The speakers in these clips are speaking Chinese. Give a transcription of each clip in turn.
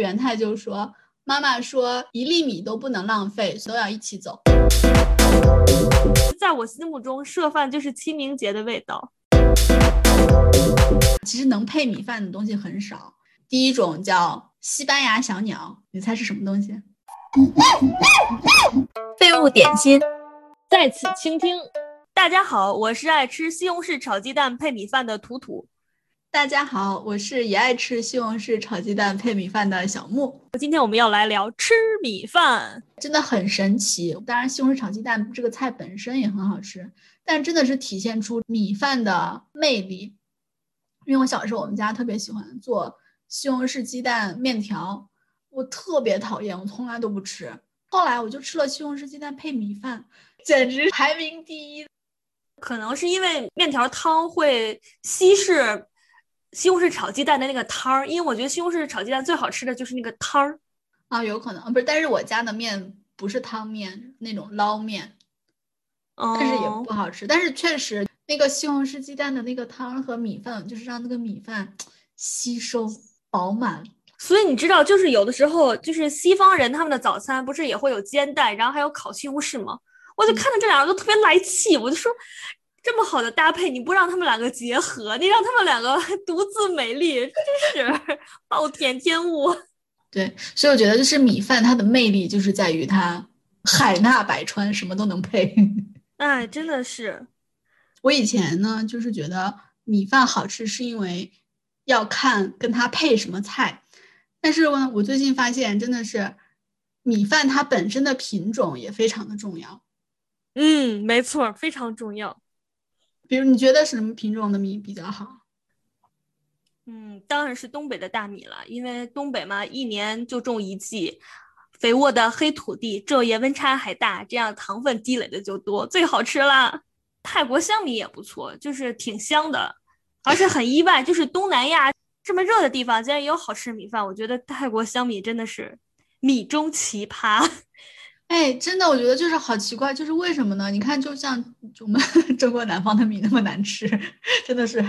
元太就说：“妈妈说一粒米都不能浪费，都要一起走。”在我心目中，剩饭就是清明节的味道。其实能配米饭的东西很少。第一种叫西班牙小鸟，你猜是什么东西？废物点心，在此倾听。大家好，我是爱吃西红柿炒鸡蛋配米饭的图图。大家好，我是也爱吃西红柿炒鸡蛋配米饭的小木。今天我们要来聊吃米饭，真的很神奇。当然，西红柿炒鸡蛋这个菜本身也很好吃，但真的是体现出米饭的魅力。因为我小时候我们家特别喜欢做西红柿鸡蛋面条，我特别讨厌，我从来都不吃。后来我就吃了西红柿鸡蛋配米饭，简直排名第一。可能是因为面条汤会稀释。西红柿炒鸡蛋的那个汤儿，因为我觉得西红柿炒鸡蛋最好吃的就是那个汤儿啊，有可能不是，但是我家的面不是汤面那种捞面，但是也不好吃。但是确实那个西红柿鸡蛋的那个汤和米饭，就是让那个米饭吸收饱满。所以你知道，就是有的时候，就是西方人他们的早餐不是也会有煎蛋，然后还有烤西红柿吗？我就看到这两个都特别来气，我就说。这么好的搭配，你不让他们两个结合，你让他们两个 独自美丽，真是 暴殄天物。对，所以我觉得就是米饭它的魅力就是在于它海纳百川，什么都能配。哎，真的是。我以前呢，就是觉得米饭好吃是因为要看跟它配什么菜，但是呢，我最近发现真的是米饭它本身的品种也非常的重要。嗯，没错，非常重要。比如你觉得什么品种的米比较好？嗯，当然是东北的大米了，因为东北嘛，一年就种一季，肥沃的黑土地，昼夜温差还大，这样糖分积累的就多，最好吃啦。泰国香米也不错，就是挺香的，而且很意外，就是东南亚这么热的地方，竟然也有好吃的米饭。我觉得泰国香米真的是米中奇葩。哎，真的，我觉得就是好奇怪，就是为什么呢？你看，就像我们 中国南方的米那么难吃，真的是，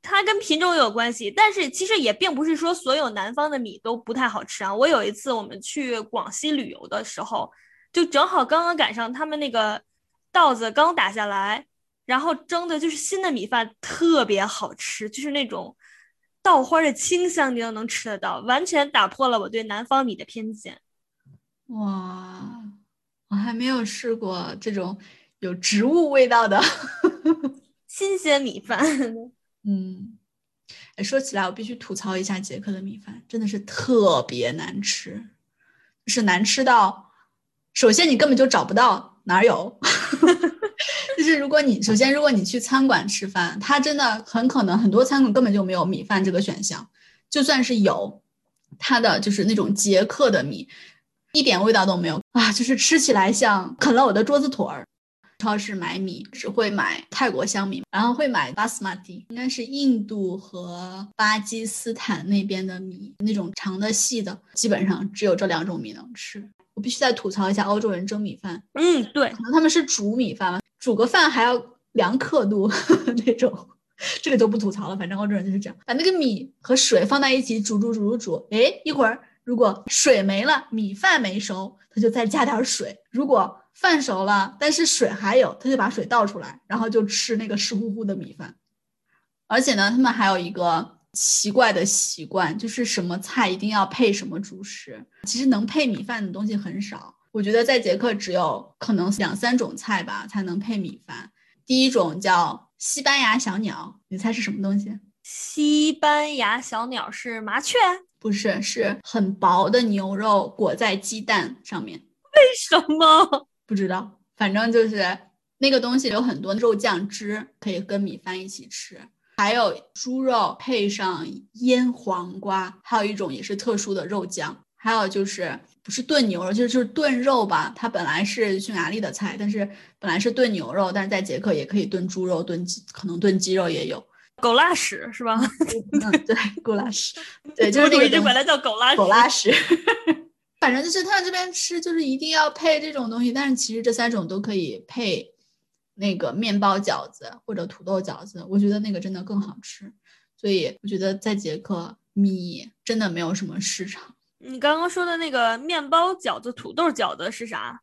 它跟品种有关系。但是其实也并不是说所有南方的米都不太好吃啊。我有一次我们去广西旅游的时候，就正好刚刚赶上他们那个稻子刚打下来，然后蒸的就是新的米饭，特别好吃，就是那种稻花的清香你都能吃得到，完全打破了我对南方米的偏见。哇，我还没有试过这种有植物味道的 新鲜米饭。嗯，哎，说起来，我必须吐槽一下捷克的米饭，真的是特别难吃，就是难吃到，首先你根本就找不到哪有，就是如果你首先如果你去餐馆吃饭，它真的很可能很多餐馆根本就没有米饭这个选项，就算是有，它的就是那种捷克的米。一点味道都没有啊！就是吃起来像啃了我的桌子腿儿。超市买米只会买泰国香米，然后会买巴斯马蒂，应该是印度和巴基斯坦那边的米，那种长的细的，基本上只有这两种米能吃。我必须再吐槽一下欧洲人蒸米饭。嗯，对，可能他们是煮米饭吧，煮个饭还要量刻度 那种，这个就不吐槽了。反正欧洲人就是这样，把那个米和水放在一起煮煮煮煮煮，哎，一会儿。如果水没了，米饭没熟，他就再加点水；如果饭熟了，但是水还有，他就把水倒出来，然后就吃那个湿乎乎的米饭。而且呢，他们还有一个奇怪的习惯，就是什么菜一定要配什么主食。其实能配米饭的东西很少，我觉得在捷克只有可能两三种菜吧才能配米饭。第一种叫西班牙小鸟，你猜是什么东西？西班牙小鸟是麻雀。不是，是很薄的牛肉裹在鸡蛋上面。为什么？不知道，反正就是那个东西有很多肉酱汁，可以跟米饭一起吃。还有猪肉配上腌黄瓜，还有一种也是特殊的肉酱。还有就是不是炖牛肉，就是就是炖肉吧。它本来是匈牙利的菜，但是本来是炖牛肉，但是在捷克也可以炖猪肉、炖鸡，可能炖鸡肉也有。狗拉屎是吧？嗯，对，狗拉屎，对，就是那个。一直管它叫狗拉屎。狗拉屎，反正就是他们这边吃，就是一定要配这种东西。但是其实这三种都可以配那个面包饺子或者土豆饺子，我觉得那个真的更好吃。所以我觉得在捷克米真的没有什么市场。你刚刚说的那个面包饺子、土豆饺子是啥？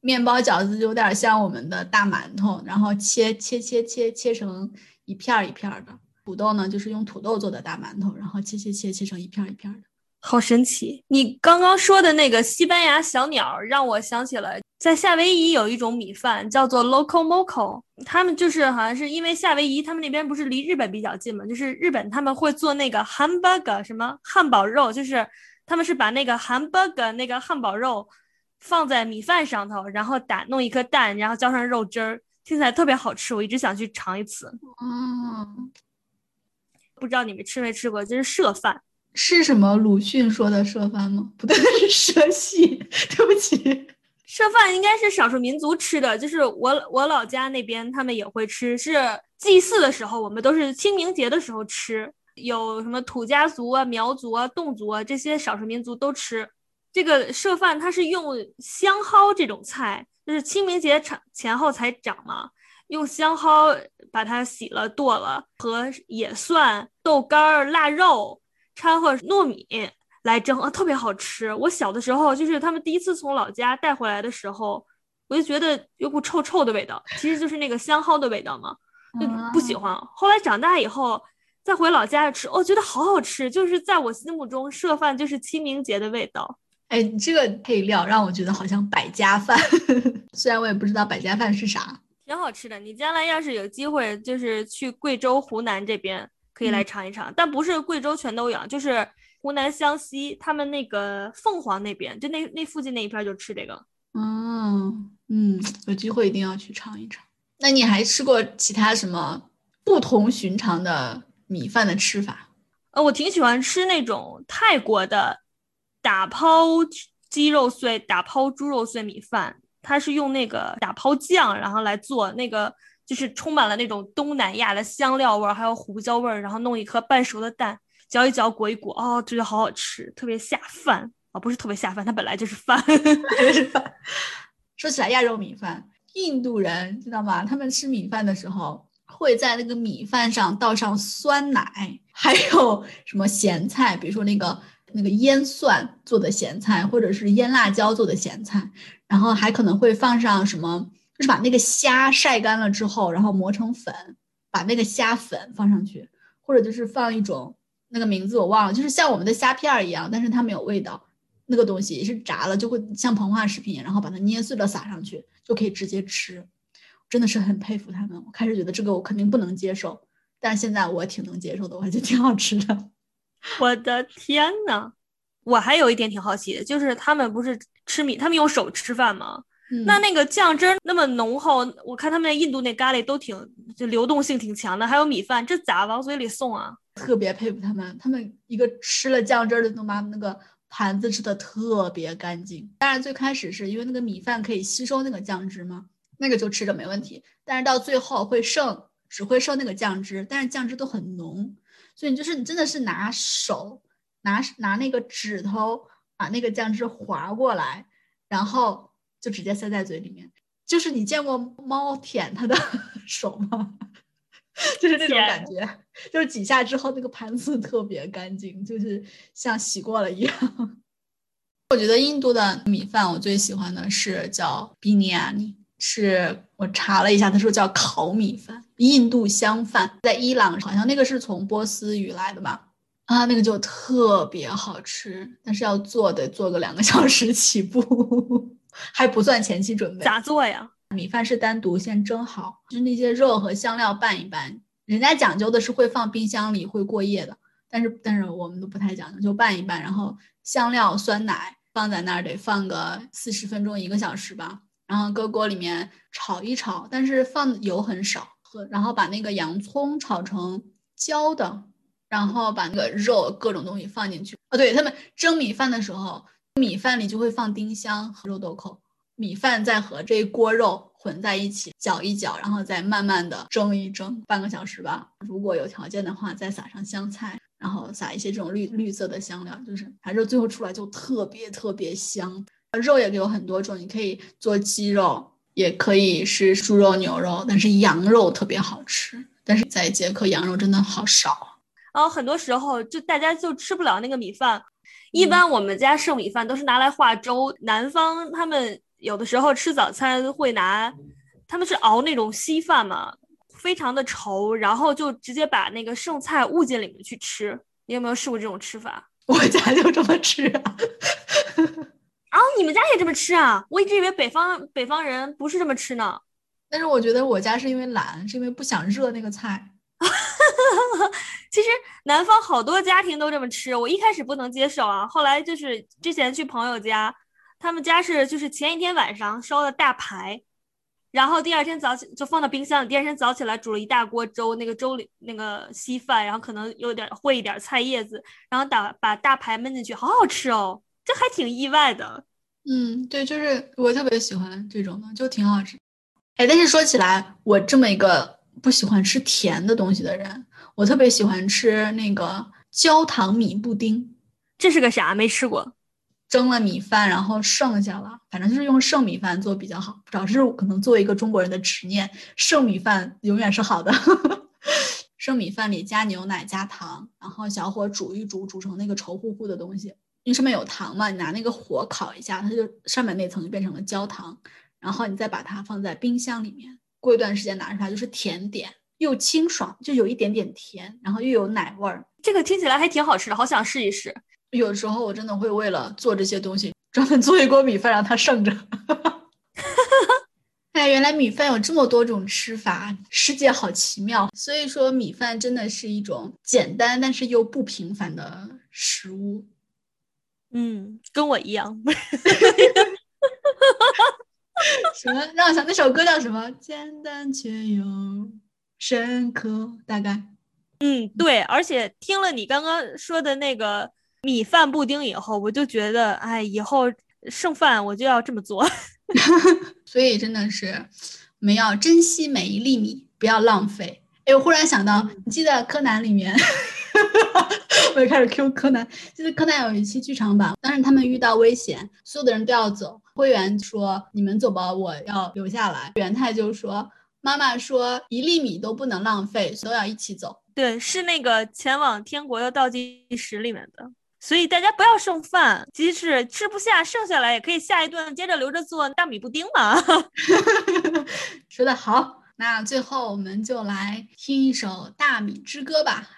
面包饺子有点像我们的大馒头，然后切切切切切成一片儿一片儿的。土豆呢，就是用土豆做的大馒头，然后切切切切成一片儿一片儿的。好神奇！你刚刚说的那个西班牙小鸟，让我想起了在夏威夷有一种米饭叫做 loco moco，他们就是好像是因为夏威夷他们那边不是离日本比较近嘛，就是日本他们会做那个 hamburger 什么汉堡肉，就是他们是把那个 hamburger 那个汉堡肉放在米饭上头，然后打弄一颗蛋，然后浇上肉汁儿，听起来特别好吃，我一直想去尝一次。嗯，不知道你们吃没吃过，就是涉饭。是什么鲁迅说的涉饭吗？不对，是社戏。对不起，涉饭应该是少数民族吃的，就是我我老家那边他们也会吃，是祭祀的时候，我们都是清明节的时候吃。有什么土家族啊、苗族啊、侗族啊这些少数民族都吃这个涉饭，它是用香蒿这种菜，就是清明节前前后才长嘛，用香蒿把它洗了剁了，和野蒜、豆干、腊肉。掺和糯米来蒸啊，特别好吃。我小的时候，就是他们第一次从老家带回来的时候，我就觉得有股臭臭的味道，其实就是那个香蒿的味道嘛，就不喜欢。后来长大以后再回老家吃，哦觉得好好吃。就是在我心目中，涉饭就是清明节的味道。哎，你这个配料让我觉得好像百家饭，虽然我也不知道百家饭是啥，挺好吃的。你将来要是有机会，就是去贵州、湖南这边。可以来尝一尝，但不是贵州全都有，就是湖南湘西他们那个凤凰那边，就那那附近那一片就吃这个。嗯嗯，有机会一定要去尝一尝。那你还吃过其他什么不同寻常的米饭的吃法？呃，我挺喜欢吃那种泰国的打抛鸡肉碎、打抛猪肉碎米饭，它是用那个打抛酱然后来做那个。就是充满了那种东南亚的香料味儿，还有胡椒味儿，然后弄一颗半熟的蛋，嚼一嚼，裹一裹，哦，觉得好好吃，特别下饭啊！不是特别下饭，它本来就是饭。说起来亚洲米饭，印度人知道吗？他们吃米饭的时候会在那个米饭上倒上酸奶，还有什么咸菜，比如说那个那个腌蒜做的咸菜，或者是腌辣椒做的咸菜，然后还可能会放上什么。就是把那个虾晒干了之后，然后磨成粉，把那个虾粉放上去，或者就是放一种那个名字我忘了，就是像我们的虾片儿一样，但是它没有味道。那个东西也是炸了，就会像膨化食品，然后把它捏碎了撒上去，就可以直接吃。真的是很佩服他们。我开始觉得这个我肯定不能接受，但现在我挺能接受的，我觉得挺好吃的。我的天呐，我还有一点挺好奇的，就是他们不是吃米，他们用手吃饭吗？那那个酱汁那么浓厚，我看他们那印度那咖喱都挺就流动性挺强的，还有米饭，这咋往嘴里送啊？特别佩服他们，他们一个吃了酱汁的能把那个盘子吃的特别干净。当然最开始是因为那个米饭可以吸收那个酱汁嘛，那个就吃着没问题。但是到最后会剩，只会剩那个酱汁，但是酱汁都很浓，所以你就是你真的是拿手拿拿那个指头把那个酱汁划过来，然后。就直接塞在嘴里面，就是你见过猫舔它的 手吗？就是那种感觉，就是几下之后那个盘子特别干净，就是像洗过了一样。我觉得印度的米饭我最喜欢的是叫比尼亚尼，是我查了一下，他说叫烤米饭，印度香饭，在伊朗好像那个是从波斯语来的吧？啊，那个就特别好吃，但是要做得做个两个小时起步。还不算前期准备，咋做呀？米饭是单独先蒸好，就是那些肉和香料拌一拌。人家讲究的是会放冰箱里会过夜的，但是但是我们都不太讲究，就拌一拌，然后香料、酸奶放在那儿得放个四十分钟一个小时吧，然后搁锅里面炒一炒，但是放油很少，然后把那个洋葱炒成焦的，然后把那个肉各种东西放进去。哦，对他们蒸米饭的时候。米饭里就会放丁香和肉豆蔻，米饭再和这一锅肉混在一起搅一搅，然后再慢慢的蒸一蒸，半个小时吧。如果有条件的话，再撒上香菜，然后撒一些这种绿绿色的香料，就是反正最后出来就特别特别香。肉也有很多种，你可以做鸡肉，也可以是猪肉、牛肉，但是羊肉特别好吃。但是在捷克羊肉真的好少。然后很多时候就大家就吃不了那个米饭。一般我们家剩米饭都是拿来化粥，南方他们有的时候吃早餐会拿，他们是熬那种稀饭嘛，非常的稠，然后就直接把那个剩菜焐进里面去吃。你有没有试过这种吃法？我家就这么吃啊。啊，你们家也这么吃啊？我一直以为北方北方人不是这么吃呢。但是我觉得我家是因为懒，是因为不想热那个菜。其实南方好多家庭都这么吃，我一开始不能接受啊。后来就是之前去朋友家，他们家是就是前一天晚上烧的大排，然后第二天早起就放到冰箱里，第二天早起来煮了一大锅粥，那个粥里那个稀饭，然后可能有点烩一点菜叶子，然后打把大排焖进去，好好吃哦，这还挺意外的。嗯，对，就是我特别喜欢这种的，就挺好吃。哎，但是说起来，我这么一个不喜欢吃甜的东西的人，我特别喜欢吃那个焦糖米布丁。这是个啥？没吃过。蒸了米饭，然后剩下了，反正就是用剩米饭做比较好。不知道是可能作为一个中国人的执念，剩米饭永远是好的。剩米饭里加牛奶加糖，然后小火煮一煮，煮成那个稠乎乎的东西。因为上面有糖嘛，你拿那个火烤一下，它就上面那层就变成了焦糖。然后你再把它放在冰箱里面，过一段时间拿出来就是甜点，又清爽，就有一点点甜，然后又有奶味儿。这个听起来还挺好吃的，好想试一试。有时候我真的会为了做这些东西，专门做一锅米饭让它剩着。哎，原来米饭有这么多种吃法，世界好奇妙。所以说，米饭真的是一种简单但是又不平凡的食物。嗯，跟我一样。什么？让我想那首歌叫什么？简单却又深刻。大概，嗯，对。而且听了你刚刚说的那个米饭布丁以后，我就觉得，哎，以后剩饭我就要这么做。所以真的是，我们要珍惜每一粒米，不要浪费。哎，我忽然想到，你记得柯南里面？我也开始 Q 柯南。就是柯南有一期剧场版，但是他们遇到危险，所有的人都要走。灰原说：“你们走吧，我要留下来。”元太就说：“妈妈说一粒米都不能浪费，都要一起走。”对，是那个前往天国的倒计时里面的。所以大家不要剩饭，即使吃不下，剩下来也可以下一顿接着留着做大米布丁嘛。说的好，那最后我们就来听一首《大米之歌》吧。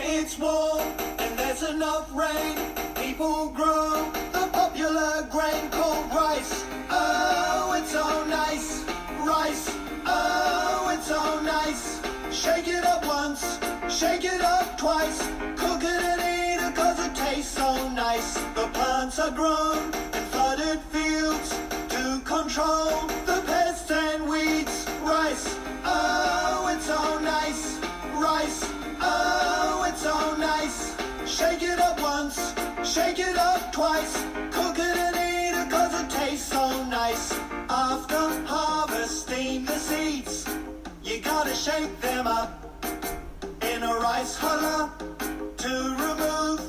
It's warm and there's enough rain, people grow the popular grain called rice. Oh, it's so nice, rice. Oh, it's so nice. Shake it up once, shake it up twice. Cook it and eat it cause it tastes so nice. The plants are grown in flooded fields to control the pests and shake it up twice. Cook it and eat it cause it tastes so nice. After harvesting the seeds, you gotta shake them up in a rice huller to remove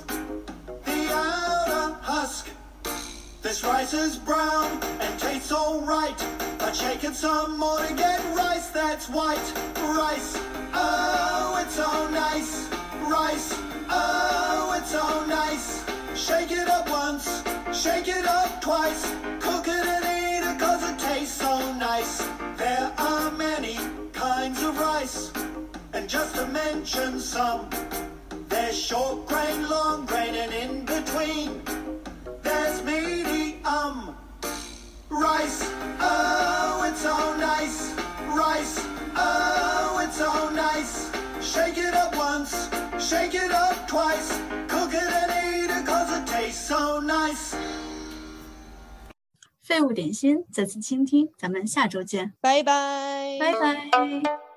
the outer husk. This rice is brown and tastes alright, but shake it some more to get rice that's white. Rice, oh, it's so nice. Rice, oh, it's so nice. Shake it up once, shake it up twice. Cook it and eat it cause it tastes so nice. There are many kinds of rice, and just to mention some, there's short grain, long grain, and in between, there's medium rice. Oh, it's so nice. Rice. Oh, it's so nice. Shake it up once, shake it up twice. Cook 废物点心，再次倾听，咱们下周见，拜拜，拜拜。